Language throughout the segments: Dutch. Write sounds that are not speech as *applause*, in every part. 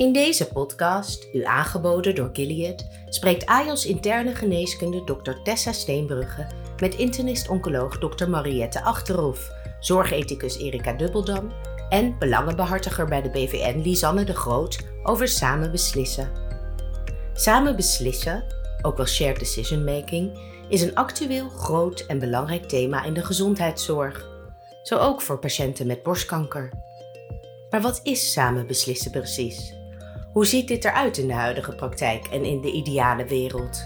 In deze podcast, u aangeboden door Gilead, spreekt AJOS interne geneeskunde Dr. Tessa Steenbrugge met internist-oncoloog Dr. Mariette Achterhof, zorgethicus Erika Dubbeldam en belangenbehartiger bij de BVN Lisanne de Groot over samen beslissen. Samen beslissen, ook wel shared decision making, is een actueel, groot en belangrijk thema in de gezondheidszorg. Zo ook voor patiënten met borstkanker. Maar wat is samen beslissen precies? Hoe ziet dit eruit in de huidige praktijk en in de ideale wereld?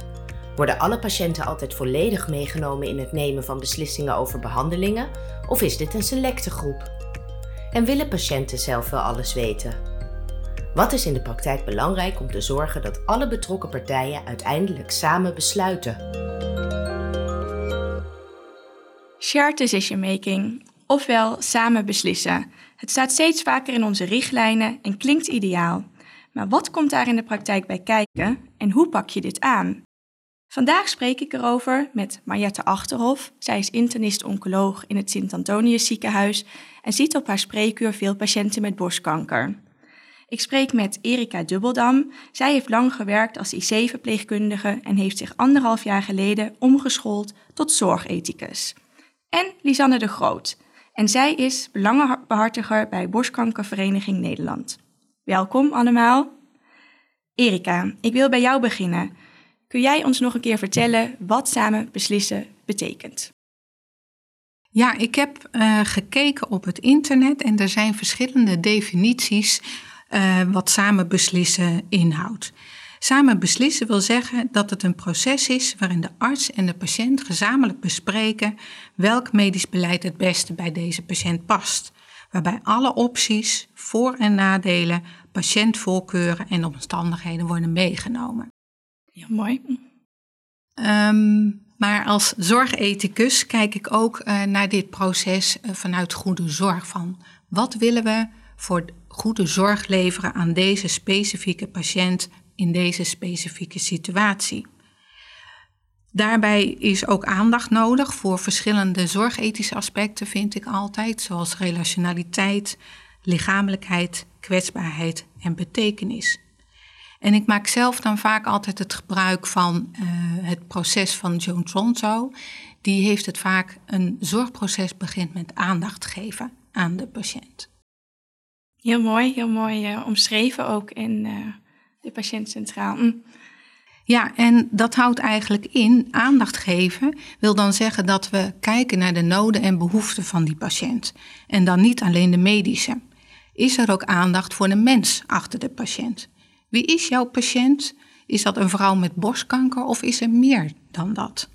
Worden alle patiënten altijd volledig meegenomen in het nemen van beslissingen over behandelingen of is dit een selecte groep? En willen patiënten zelf wel alles weten? Wat is in de praktijk belangrijk om te zorgen dat alle betrokken partijen uiteindelijk samen besluiten? Shared decision making, ofwel samen beslissen. Het staat steeds vaker in onze richtlijnen en klinkt ideaal. Maar wat komt daar in de praktijk bij kijken en hoe pak je dit aan? Vandaag spreek ik erover met Mariette Achterhof. Zij is internist-oncoloog in het Sint-Antonius ziekenhuis en ziet op haar spreekuur veel patiënten met borstkanker. Ik spreek met Erika Dubbeldam. Zij heeft lang gewerkt als IC-verpleegkundige en heeft zich anderhalf jaar geleden omgeschoold tot zorgethicus. En Lisanne de Groot. En zij is belangenbehartiger bij Borstkankervereniging Nederland. Welkom allemaal. Erika, ik wil bij jou beginnen. Kun jij ons nog een keer vertellen wat samen beslissen betekent? Ja, ik heb uh, gekeken op het internet en er zijn verschillende definities uh, wat samen beslissen inhoudt. Samen beslissen wil zeggen dat het een proces is waarin de arts en de patiënt gezamenlijk bespreken welk medisch beleid het beste bij deze patiënt past waarbij alle opties, voor- en nadelen, patiëntvoorkeuren en omstandigheden worden meegenomen. Ja, mooi. Um, maar als zorgethicus kijk ik ook uh, naar dit proces uh, vanuit goede zorg. Van wat willen we voor goede zorg leveren aan deze specifieke patiënt in deze specifieke situatie? Daarbij is ook aandacht nodig voor verschillende zorgethische aspecten, vind ik altijd, zoals relationaliteit, lichamelijkheid, kwetsbaarheid en betekenis. En ik maak zelf dan vaak altijd het gebruik van uh, het proces van Joan Tronto. Die heeft het vaak, een zorgproces begint met aandacht geven aan de patiënt. Heel mooi, heel mooi uh, omschreven ook in uh, de patiënt centraal. Mm. Ja, en dat houdt eigenlijk in, aandacht geven wil dan zeggen dat we kijken naar de noden en behoeften van die patiënt. En dan niet alleen de medische. Is er ook aandacht voor de mens achter de patiënt? Wie is jouw patiënt? Is dat een vrouw met borstkanker of is er meer dan dat?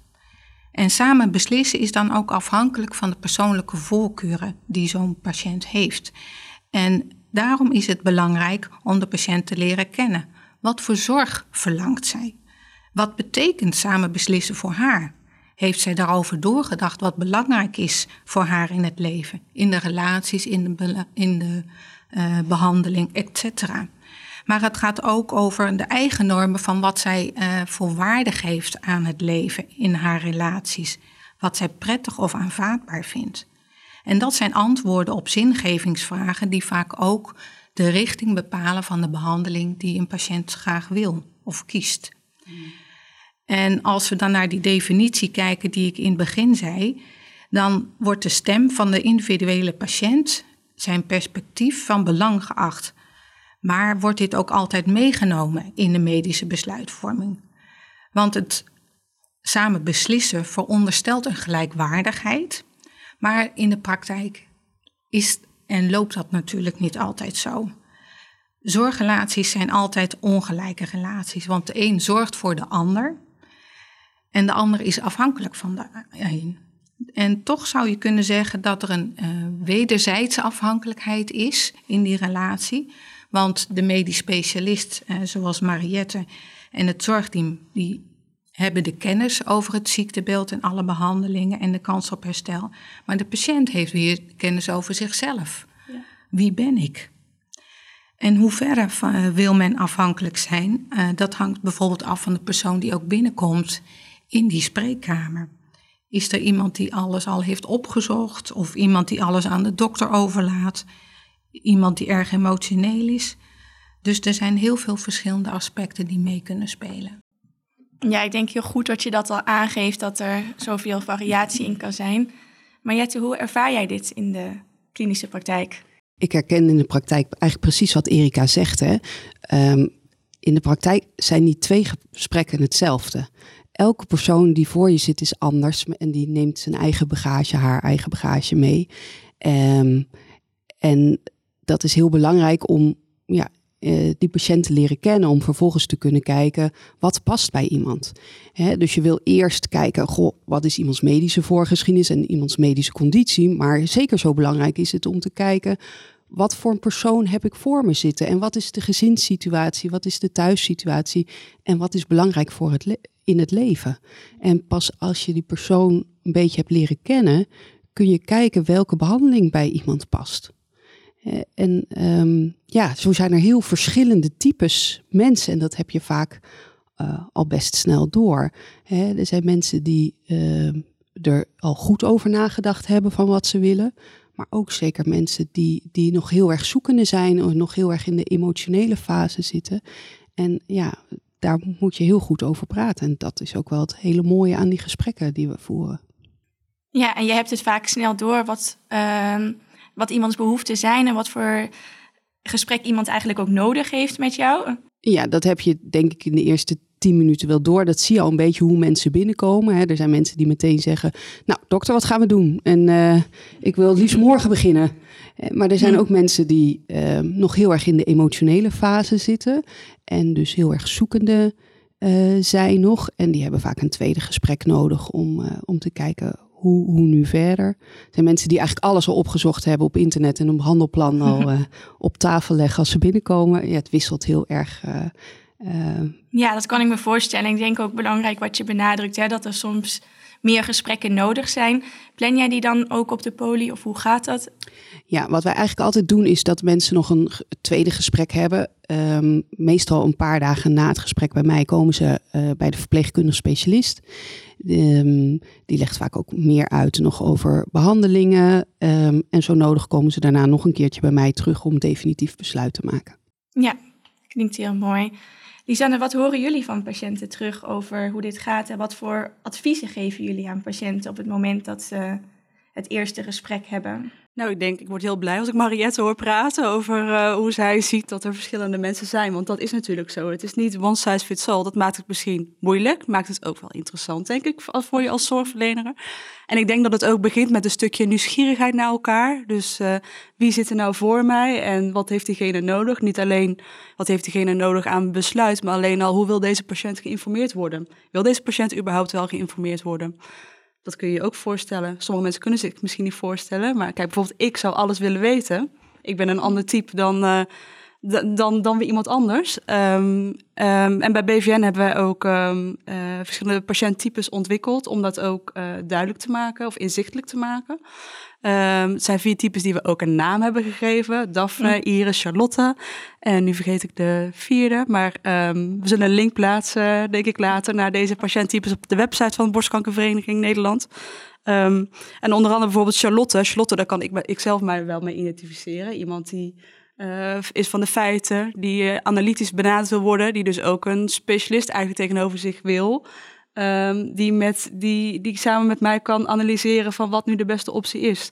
En samen beslissen is dan ook afhankelijk van de persoonlijke voorkeuren die zo'n patiënt heeft. En daarom is het belangrijk om de patiënt te leren kennen. Wat voor zorg verlangt zij? Wat betekent samen beslissen voor haar? Heeft zij daarover doorgedacht wat belangrijk is voor haar in het leven, in de relaties, in de, in de uh, behandeling, etc. Maar het gaat ook over de eigen normen van wat zij uh, voor waarde geeft aan het leven in haar relaties, wat zij prettig of aanvaardbaar vindt. En dat zijn antwoorden op zingevingsvragen die vaak ook de richting bepalen van de behandeling die een patiënt graag wil of kiest. En als we dan naar die definitie kijken die ik in het begin zei, dan wordt de stem van de individuele patiënt, zijn perspectief van belang geacht. Maar wordt dit ook altijd meegenomen in de medische besluitvorming? Want het samen beslissen veronderstelt een gelijkwaardigheid, maar in de praktijk is en loopt dat natuurlijk niet altijd zo. Zorgrelaties zijn altijd ongelijke relaties, want de een zorgt voor de ander en de ander is afhankelijk van de een. En toch zou je kunnen zeggen dat er een uh, wederzijdse afhankelijkheid is in die relatie. Want de medisch specialist, uh, zoals Mariette en het zorgteam, die hebben de kennis over het ziektebeeld en alle behandelingen en de kans op herstel. Maar de patiënt heeft weer kennis over zichzelf. Ja. Wie ben ik? En hoe ver wil men afhankelijk zijn? Uh, dat hangt bijvoorbeeld af van de persoon die ook binnenkomt in die spreekkamer. Is er iemand die alles al heeft opgezocht of iemand die alles aan de dokter overlaat? Iemand die erg emotioneel is? Dus er zijn heel veel verschillende aspecten die mee kunnen spelen. Ja, ik denk heel goed dat je dat al aangeeft, dat er zoveel variatie in kan zijn. Maar Jette, hoe ervaar jij dit in de klinische praktijk? Ik herken in de praktijk eigenlijk precies wat Erika zegt. Hè. Ehm, in de praktijk zijn die twee gesprekken hetzelfde. Elke persoon die voor je zit is anders en die neemt zijn eigen bagage, haar eigen bagage mee. Um, en dat is heel belangrijk om ja, uh, die patiënt te leren kennen, om vervolgens te kunnen kijken wat past bij iemand. Hè, dus je wil eerst kijken, goh, wat is iemands medische voorgeschiedenis en iemands medische conditie. Maar zeker zo belangrijk is het om te kijken, wat voor een persoon heb ik voor me zitten? En wat is de gezinssituatie? Wat is de thuissituatie? En wat is belangrijk voor het in het leven? En pas als je die persoon een beetje hebt leren kennen, kun je kijken welke behandeling bij iemand past. Eh, en um, ja, zo zijn er heel verschillende types mensen en dat heb je vaak uh, al best snel door. Hè, er zijn mensen die uh, er al goed over nagedacht hebben van wat ze willen, maar ook zeker mensen die, die nog heel erg zoekende zijn of nog heel erg in de emotionele fase zitten. En ja, daar moet je heel goed over praten. En dat is ook wel het hele mooie aan die gesprekken die we voeren. Ja, en je hebt het vaak snel door wat. Uh wat iemands behoeften zijn en wat voor gesprek iemand eigenlijk ook nodig heeft met jou? Ja, dat heb je denk ik in de eerste tien minuten wel door. Dat zie je al een beetje hoe mensen binnenkomen. Hè. Er zijn mensen die meteen zeggen, nou dokter, wat gaan we doen? En uh, ik wil het liefst morgen beginnen. Eh, maar er zijn ook mensen die uh, nog heel erg in de emotionele fase zitten. En dus heel erg zoekende zijn nog. En die hebben vaak een tweede gesprek nodig om, om te kijken hoe, hoe nu verder? Er zijn mensen die eigenlijk alles al opgezocht hebben op internet en een behandelplan al uh, *laughs* op tafel leggen als ze binnenkomen. Ja, het wisselt heel erg. Uh, uh... Ja, dat kan ik me voorstellen. Ik denk ook belangrijk wat je benadrukt, hè, dat er soms meer gesprekken nodig zijn. Plan jij die dan ook op de poli of hoe gaat dat? Ja, wat wij eigenlijk altijd doen is dat mensen nog een tweede gesprek hebben. Um, meestal een paar dagen na het gesprek bij mij komen ze uh, bij de verpleegkundig specialist. Um, die legt vaak ook meer uit nog over behandelingen. Um, en zo nodig komen ze daarna nog een keertje bij mij terug om definitief besluit te maken. Ja, klinkt heel mooi. Lisanne, wat horen jullie van patiënten terug over hoe dit gaat en wat voor adviezen geven jullie aan patiënten op het moment dat ze het eerste gesprek hebben? Nou, ik denk, ik word heel blij als ik Mariette hoor praten over uh, hoe zij ziet dat er verschillende mensen zijn. Want dat is natuurlijk zo. Het is niet one size fits all. Dat maakt het misschien moeilijk, maakt het ook wel interessant, denk ik, voor je als zorgverlener. En ik denk dat het ook begint met een stukje nieuwsgierigheid naar elkaar. Dus uh, wie zit er nou voor mij en wat heeft diegene nodig? Niet alleen wat heeft diegene nodig aan besluit, maar alleen al hoe wil deze patiënt geïnformeerd worden? Wil deze patiënt überhaupt wel geïnformeerd worden? Dat kun je je ook voorstellen. Sommige mensen kunnen zich misschien niet voorstellen. Maar kijk, bijvoorbeeld ik zou alles willen weten. Ik ben een ander type dan, uh, dan, dan weer iemand anders. Um, um, en bij BVN hebben wij ook um, uh, verschillende patiënttypes ontwikkeld... om dat ook uh, duidelijk te maken of inzichtelijk te maken. Um, het zijn vier types die we ook een naam hebben gegeven. Daphne, Iris, Charlotte. En nu vergeet ik de vierde. Maar um, we zullen een link plaatsen, denk ik later, naar deze patiënttypes op de website van de Borstkankervereniging Nederland. Um, en onder andere bijvoorbeeld Charlotte. Charlotte, daar kan ik, ik zelf mij wel mee identificeren. Iemand die uh, is van de feiten, die uh, analytisch benaderd wil worden. Die dus ook een specialist eigenlijk tegenover zich wil. Um, die, met, die, die samen met mij kan analyseren van wat nu de beste optie is.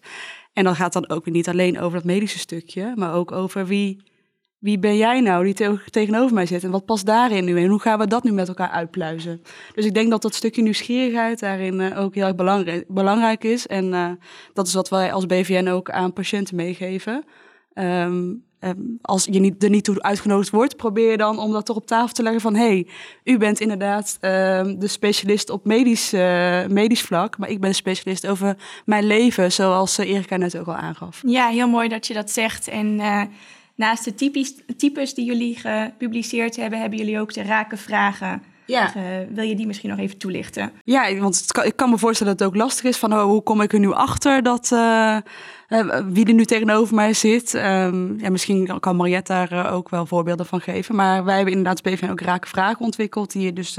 En dan gaat dan ook niet alleen over dat medische stukje, maar ook over wie, wie ben jij nou die te tegenover mij zit en wat past daarin nu en hoe gaan we dat nu met elkaar uitpluizen. Dus ik denk dat dat stukje nieuwsgierigheid daarin uh, ook heel erg belangrijk, belangrijk is. En uh, dat is wat wij als BVN ook aan patiënten meegeven. Um, Um, als je niet, er niet toe uitgenodigd wordt, probeer je dan om dat toch op tafel te leggen van... hé, hey, u bent inderdaad um, de specialist op medisch, uh, medisch vlak... maar ik ben specialist over mijn leven, zoals uh, Erika net ook al aangaf. Ja, heel mooi dat je dat zegt. En uh, naast de typisch, types die jullie gepubliceerd hebben... hebben jullie ook de rake vragen... Ja. wil je die misschien nog even toelichten? Ja, want kan, ik kan me voorstellen dat het ook lastig is van oh, hoe kom ik er nu achter dat uh, wie er nu tegenover mij zit. Um, ja, misschien kan Mariette daar ook wel voorbeelden van geven. Maar wij hebben inderdaad BVN ook raken vragen ontwikkeld die je dus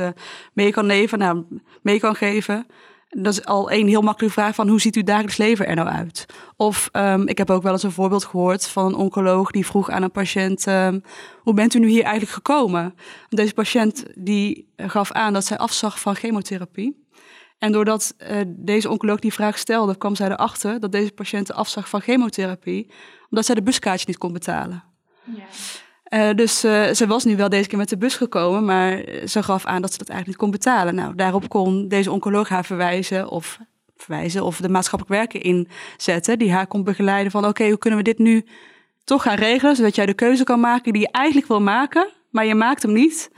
mee kan leven, nou, mee kan geven. Dat is al een heel makkelijke vraag van hoe ziet uw dagelijks leven er nou uit? Of ehm, ik heb ook wel eens een voorbeeld gehoord van een oncoloog die vroeg aan een patiënt: ehm, hoe bent u nu hier eigenlijk gekomen? Deze patiënt die gaf aan dat zij afzag van chemotherapie. En doordat uh, deze oncoloog die vraag stelde, kwam zij erachter dat deze patiënt afzag van chemotherapie, omdat zij de buskaartje niet kon betalen. Ja. Uh, dus uh, ze was nu wel deze keer met de bus gekomen, maar ze gaf aan dat ze dat eigenlijk niet kon betalen. Nou, daarop kon deze oncoloog haar verwijzen of verwijzen of de maatschappelijk werker inzetten, die haar kon begeleiden van oké, hoe kunnen we dit nu toch gaan regelen, zodat jij de keuze kan maken die je eigenlijk wil maken, maar je maakt hem niet,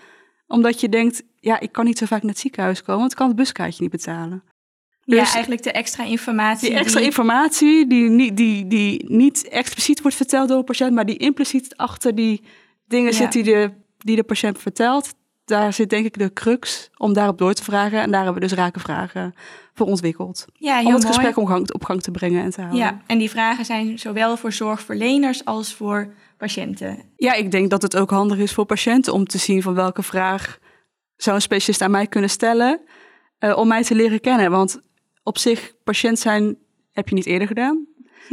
omdat je denkt, ja, ik kan niet zo vaak naar het ziekenhuis komen, want ik kan het buskaartje niet betalen. Dus ja, eigenlijk de extra informatie. Die extra informatie die niet, die, die niet expliciet wordt verteld door een patiënt, maar die impliciet achter die dingen zit die de, die de patiënt vertelt. Daar zit denk ik de crux om daarop door te vragen. En daar hebben we dus vragen voor ontwikkeld. Ja, om het gesprek op gang, op gang te brengen en te houden. Ja, en die vragen zijn zowel voor zorgverleners als voor patiënten. Ja, ik denk dat het ook handig is voor patiënten om te zien van welke vraag zou een specialist aan mij kunnen stellen. Uh, om mij te leren kennen. Want op zich, patiënt zijn heb je niet eerder gedaan.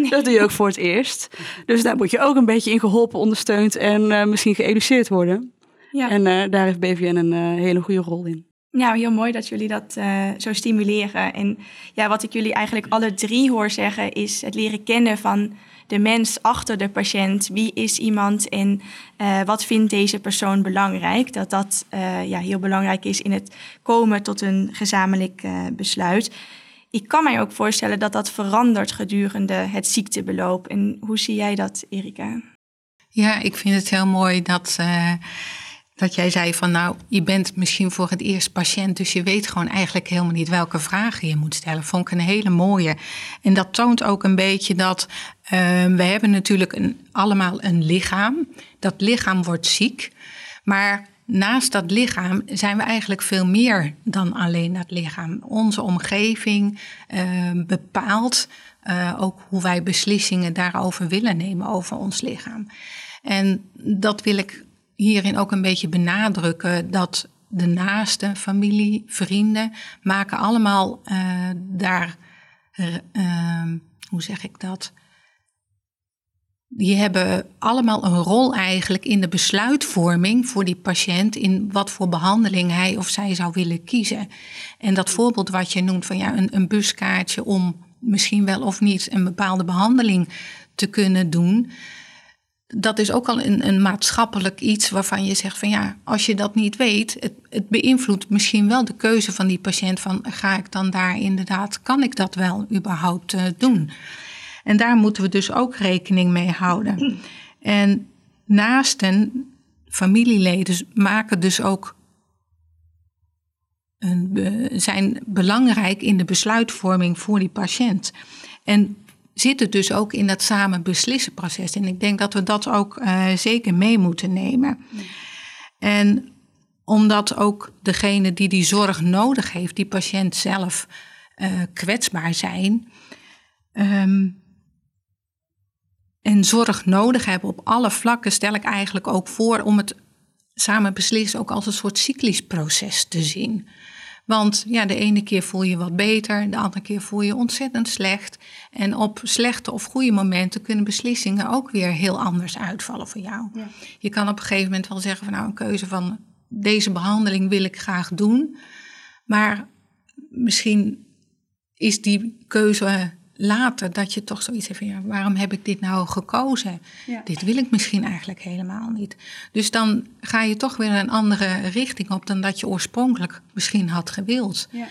Dat doe je ook voor het eerst. Dus daar moet je ook een beetje in geholpen, ondersteund en uh, misschien geëduceerd worden. Ja. En uh, daar heeft BVN een uh, hele goede rol in. Ja, heel mooi dat jullie dat zo stimuleren. En ja, wat ik jullie eigenlijk alle drie hoor zeggen, is het leren kennen van de mens achter de patiënt. Wie is iemand en wat vindt deze persoon belangrijk? Dat dat ja, heel belangrijk is in het komen tot een gezamenlijk besluit ik kan mij ook voorstellen dat dat verandert gedurende het ziektebeloop. En hoe zie jij dat, Erika? Ja, ik vind het heel mooi dat, uh, dat jij zei van nou, je bent misschien voor het eerst patiënt, dus je weet gewoon eigenlijk helemaal niet welke vragen je moet stellen. Vond ik een hele mooie. En dat toont ook een beetje dat uh, we hebben natuurlijk een, allemaal een lichaam. Dat lichaam wordt ziek, maar naast dat lichaam zijn we eigenlijk veel meer dan alleen dat lichaam. Onze omgeving uh, bepaalt uh, ook hoe wij beslissingen daarover willen nemen over ons lichaam. En dat wil ik hierin ook een beetje benadrukken dat de naaste familie, vrienden maken allemaal uh, daar, hoe zeg ik dat? Die hebben allemaal een rol eigenlijk in de besluitvorming voor die patiënt in wat voor behandeling hij of zij zou willen kiezen. En dat voorbeeld wat je noemt van ja, een, een buskaartje om misschien wel of niet een bepaalde behandeling te kunnen doen. Dat is ook al een, een maatschappelijk iets waarvan je zegt van ja, als je dat niet weet, het, het beïnvloedt misschien wel de keuze van die patiënt van ga ik dan daar inderdaad, kan ik dat wel überhaupt uh, doen? En daar moeten we dus ook rekening mee houden. En naasten, familieleden, maken dus ook een, zijn belangrijk in de besluitvorming voor die patiënt. En zitten dus ook in dat samen beslissen proces. En ik denk dat we dat ook uh, zeker mee moeten nemen. En omdat ook degene die die zorg nodig heeft, die patiënt zelf, uh, kwetsbaar zijn. Um, en zorg nodig hebben op alle vlakken, stel ik eigenlijk ook voor om het samen beslissen ook als een soort cyclisch proces te zien. Want ja, de ene keer voel je wat beter, de andere keer voel je ontzettend slecht. En op slechte of goede momenten kunnen beslissingen ook weer heel anders uitvallen voor jou. Ja. Je kan op een gegeven moment wel zeggen van nou een keuze van deze behandeling wil ik graag doen. Maar misschien is die keuze later dat je toch zoiets hebt van ja, waarom heb ik dit nou gekozen? Dit wil ik misschien eigenlijk helemaal niet. Dus dan ga je toch weer een andere richting op dan dat je oorspronkelijk misschien had gewild. Ja.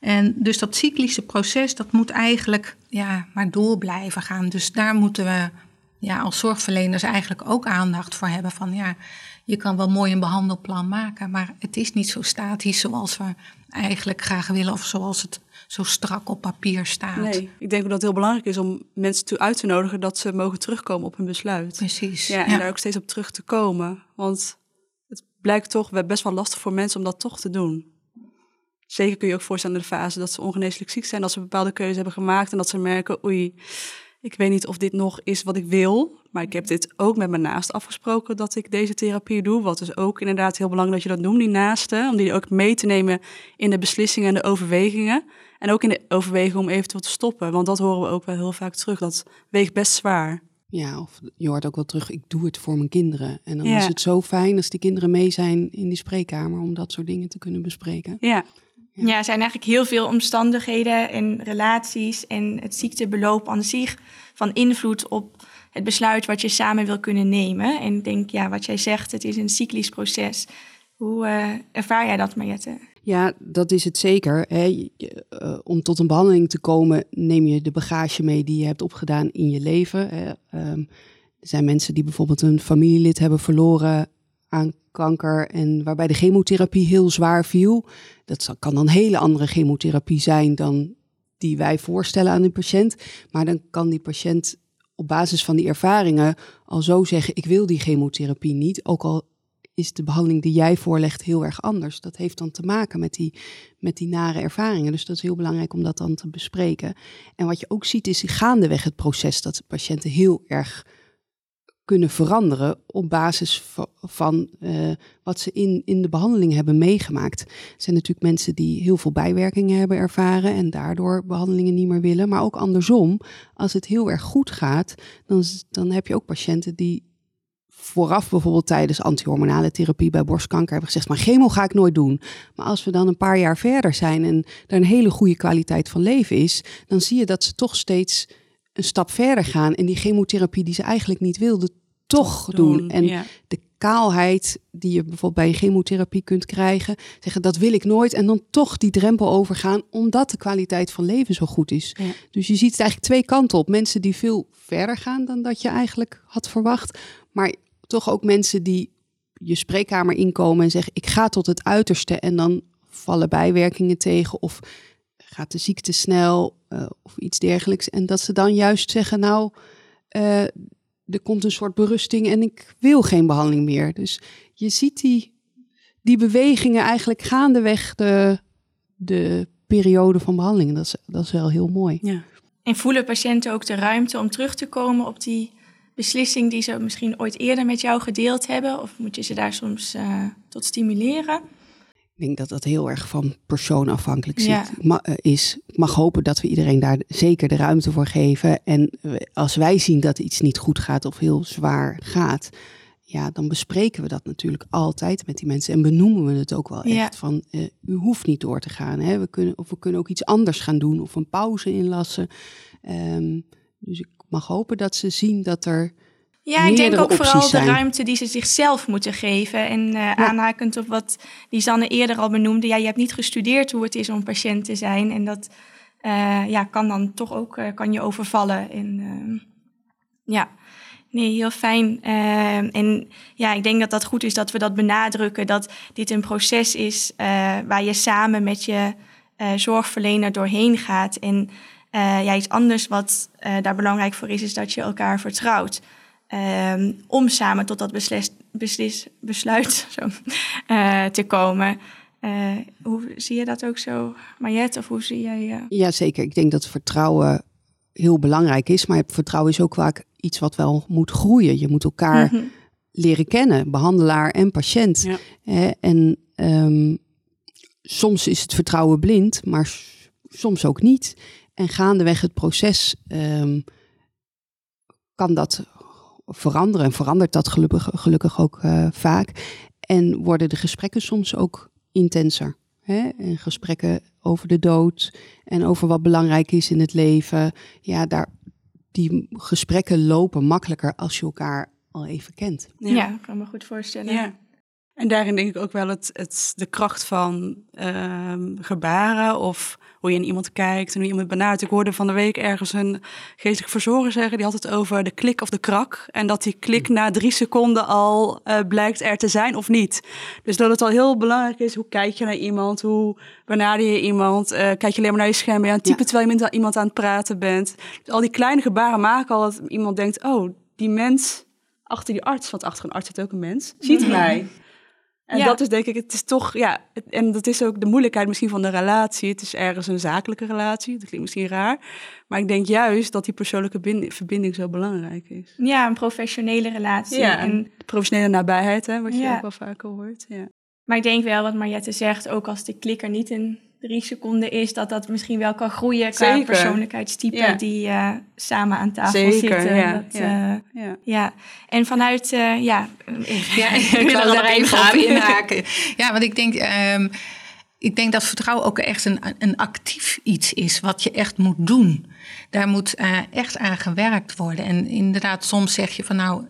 En dus dat cyclische proces, dat moet eigenlijk ja, maar door blijven gaan. Dus daar moeten we ja, als zorgverleners eigenlijk ook aandacht voor hebben. Van ja, je kan wel mooi een behandelplan maken, maar het is niet zo statisch zoals we eigenlijk graag willen of zoals het zo strak op papier staat. Nee, ik denk dat het heel belangrijk is om mensen toe uit te nodigen dat ze mogen terugkomen op hun besluit. Precies. Ja, en daar ook steeds op terug te komen. Want het blijkt toch best wel lastig voor mensen om dat toch te doen. Zeker kun je ook voorstellen in de fase dat ze ongeneeslijk ziek zijn, dat ze bepaalde keuzes hebben gemaakt en dat ze merken, oei, ik weet niet of dit nog is wat ik wil, maar ik heb dit ook met mijn naast afgesproken dat ik deze therapie doe. Wat is ook inderdaad heel belangrijk dat je dat noemt, die naasten, om die ook mee te nemen in de beslissingen en de overwegingen. En ook in de overweging om eventueel te stoppen, want dat horen we ook wel heel vaak terug. Dat weegt best zwaar. Ja, of je hoort ook wel terug, ik doe het voor mijn kinderen. En dan is het zo fijn als die kinderen mee zijn in die spreekkamer om dat soort dingen te kunnen bespreken. Ja. Ja, er zijn eigenlijk heel veel omstandigheden en relaties en het ziektebeloop aan zich van invloed op het besluit wat je samen wil kunnen nemen. En ik denk, ja, wat jij zegt, het is een cyclisch proces. Hoe uh, ervaar jij dat, Mariette? Ja, dat is het zeker. Hè. Uh, om tot een behandeling te komen, neem je de bagage mee die je hebt opgedaan in je leven. Hè. Um, er zijn mensen die bijvoorbeeld een familielid hebben verloren kanker en waarbij de chemotherapie heel zwaar viel. Dat kan dan hele andere chemotherapie zijn dan die wij voorstellen aan een patiënt. Maar dan kan die patiënt op basis van die ervaringen al zo zeggen: ik wil die chemotherapie niet, ook al is de behandeling die jij voorlegt heel erg anders. Dat heeft dan te maken met die, met die nare ervaringen. Dus dat is heel belangrijk om dat dan te bespreken. En wat je ook ziet is gaandeweg het proces dat patiënten heel erg kunnen veranderen op basis van, uh, wat ze in, in de behandeling hebben meegemaakt. Er zijn natuurlijk mensen die heel veel bijwerkingen hebben ervaren en daardoor behandelingen niet meer willen. Maar ook andersom, als het heel erg goed gaat, dan, dan heb je ook patiënten die vooraf bijvoorbeeld tijdens antihormonale therapie bij borstkanker hebben gezegd, maar chemo ga ik nooit doen. Maar als we dan een paar jaar verder zijn en er een hele goede kwaliteit van leven is, dan zie je dat ze toch steeds een stap verder gaan en die chemotherapie die ze eigenlijk niet wilden, toch doen. En de kaalheid die je bijvoorbeeld bij een chemotherapie kunt krijgen, zeggen dat wil ik nooit en dan toch die drempel overgaan omdat de kwaliteit van leven zo goed is. Dus je ziet het eigenlijk twee kanten op. Mensen die veel verder gaan dan dat je eigenlijk had verwacht, maar toch ook mensen die je spreekkamer inkomen en zeggen ik ga tot het uiterste en dan vallen bijwerkingen tegen of gaat de ziekte snel uh, of iets dergelijks. En dat ze dan juist zeggen, nou, uh, er komt een soort berusting en ik wil geen behandeling meer. Dus je ziet die, die bewegingen eigenlijk gaandeweg de, de periode van behandeling. Dat is, dat is wel heel mooi. Ja. En voelen patiënten ook de ruimte om terug te komen op die beslissing die ze misschien ooit eerder met jou gedeeld hebben? Of moet je ze daar soms uh, tot stimuleren? Ik denk dat dat heel erg van persoon afhankelijk zit, ma eh, is. Ik mag hopen dat we iedereen daar zeker de ruimte voor geven. En eh, als wij zien dat iets niet goed gaat of heel zwaar gaat, ja, dan bespreken we dat natuurlijk altijd met die mensen en benoemen we het ook wel echt van uh, u hoeft niet door te gaan. Hè? We kunnen, of we kunnen ook iets anders gaan doen of een pauze inlassen. Um, dus ik mag hopen dat ze zien dat er ja, ik denk ook vooral de ruimte die ze zichzelf moeten geven. En uh, aanhakend op wat Lisanne eerder al benoemde. Ja, je hebt niet gestudeerd hoe het is om patiënt te zijn. En dat uh, ja, kan dan toch ook uh, kan je overvallen. En, ja, nee, heel fijn. En ja, ik denk dat dat goed is dat we dat benadrukken. Dat dit een proces is waar je samen met je zorgverlener doorheen gaat. En ja, iets anders wat daar belangrijk voor is, is dat je elkaar vertrouwt. Um, om samen tot dat beslis, beslis, besluit *laughs* zo, uh, te komen. Uh, hoe zie je dat ook zo, Mariette? Of hoe zie jij... Uh... Ja, zeker. Ik denk dat vertrouwen heel belangrijk is. Maar vertrouwen is ook vaak iets wat wel moet groeien. Je moet elkaar mm -hmm. leren kennen, behandelaar en patiënt. Ja. en um, soms is het vertrouwen blind, maar soms ook niet. En gaandeweg het proces um, kan dat veranderen. En verandert dat gelukkig, gelukkig ook uh, vaak. En worden de gesprekken soms ook intenser. Hè? En gesprekken over de dood en over wat belangrijk is in het leven. Ja, daar, die gesprekken lopen makkelijker als je elkaar al even kent. Ja, ja kan me goed voorstellen. Ja. En daarin denk ik ook wel het, het, de kracht van uh, gebaren of hoe je in iemand kijkt en hoe je iemand benadert. Ik hoorde van de week ergens een geestelijk verzorger zeggen, die had het over de klik of de krak. En dat die klik na drie seconden al uh, blijkt er te zijn of niet. Dus dat het al heel belangrijk is, hoe kijk je naar iemand, hoe benader je iemand, uh, kijk je alleen maar naar je scherm, ben je aan het typen ja. terwijl je met iemand aan het praten bent. Dus al die kleine gebaren maken al dat iemand denkt, oh, die mens achter die arts, want achter een arts zit ook een mens, ziet mij. En Ja. dat is denk ik, het is toch, ja, en dat is ook de moeilijkheid misschien van de relatie. Het is ergens een zakelijke relatie, dat klinkt misschien raar. Maar ik denk juist dat die persoonlijke bin- verbinding zo belangrijk is. Ja, een professionele relatie. Ja, En, professionele nabijheid, hè, wat je Ja. ook wel vaker hoort. Ja. maar ik denk wel wat Mariette zegt, ook als de klikker niet in drie seconden is, dat dat misschien wel kan groeien qua Zeker. persoonlijkheidstype Ja. die eh, samen aan tafel Zeker, zitten. ja, Dat, ja. eh, Ja. ja, en vanuit, eh, ja, Ja, *laughs* ik wil daar even op inhaken. Ja, want ik denk, ehm, ik denk dat vertrouwen ook echt een, een actief iets is wat je echt moet doen. Daar moet echt aan gewerkt worden. En inderdaad, soms zeg je van nou,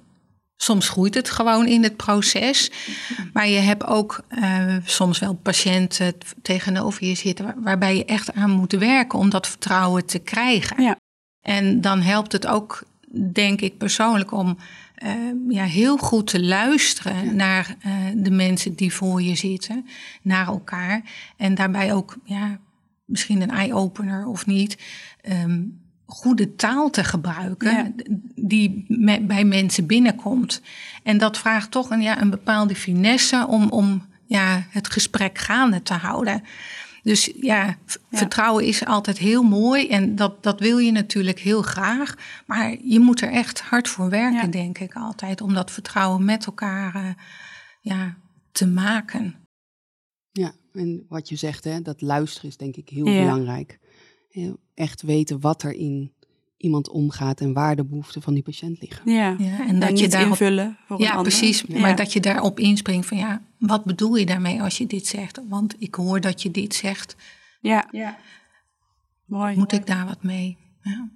soms groeit het gewoon in het proces. Maar je hebt ook eh, soms wel patiënten tegenover je zitten waar- waarbij je echt aan moet werken om dat vertrouwen te krijgen. Ja. En dan helpt het ook, denk ik persoonlijk, om eh, ja, heel goed te luisteren naar eh, de mensen die voor je zitten, naar elkaar. En daarbij ook, ja, misschien een eye-opener of niet, ehm, goede taal te gebruiken Ja. die me- bij mensen binnenkomt. En dat vraagt toch een, ja, een bepaalde finesse om, om ja, het gesprek gaande te houden. Dus ja, vertrouwen is altijd heel mooi en dat, dat wil je natuurlijk heel graag. Maar je moet er echt hard voor werken, Ja. denk ik altijd, om dat vertrouwen met elkaar eh, ja, te maken. Ja, en wat je zegt, hè, dat luisteren is denk ik heel Ja. belangrijk. Echt weten wat er in iemand omgaat en waar de behoeften van die patiënt liggen. Ja. Ja, en En dat je daarop invullen voor een Ja, ander. precies. Ja. Maar dat je daarop inspringt van ja, wat bedoel je daarmee als je dit zegt? Want ik hoor dat je dit zegt. Ja, Ja. mooi. Moet ik daar wat mee? Ja.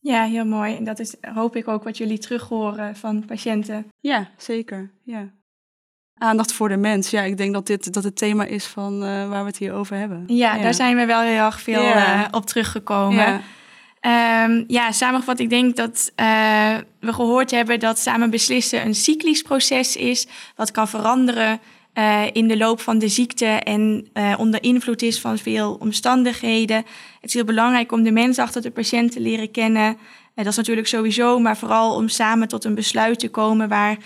ja, heel mooi. En dat is hoop ik ook wat jullie terug horen van patiënten. Ja, zeker. Ja. Aandacht voor de mens. Ja, ik denk dat dit dat het thema is van eh, waar we het hier over hebben. Ja, daar zijn we wel heel erg veel Ja. eh, op teruggekomen. Ja. Ehm, ja, samengevat, ik denk dat eh, we gehoord hebben dat samen beslissen een cyclisch proces is, wat kan veranderen in de loop van de ziekte en onder invloed is van veel omstandigheden. Het is heel belangrijk om de mens achter de patiënt te leren kennen. Dat is natuurlijk sowieso, maar vooral om samen tot een besluit te komen waar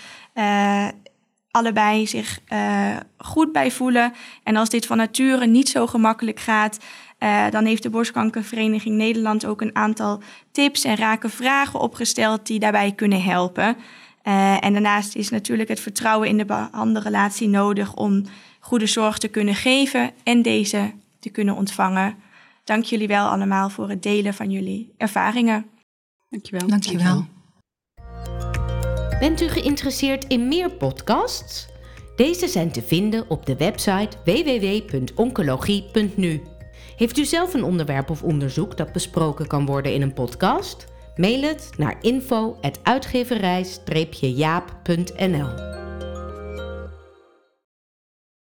allebei zich eh, goed bij voelen. En als dit van nature niet zo gemakkelijk gaat, eh, dan heeft de Borstkankervereniging Nederland ook een aantal tips en rake vragen opgesteld die daarbij kunnen helpen. Eh, en daarnaast is natuurlijk het vertrouwen in de behandelrelatie nodig om goede zorg te kunnen geven en deze te kunnen ontvangen. Dank jullie wel allemaal voor het delen van jullie ervaringen. Dankjewel. Dankjewel. Bent u geïnteresseerd in meer podcasts? Deze zijn te vinden op de website www.oncologie.nu. Heeft u zelf een onderwerp of onderzoek dat besproken kan worden in een podcast? Mail het naar info.uitgeverij-jaap.nl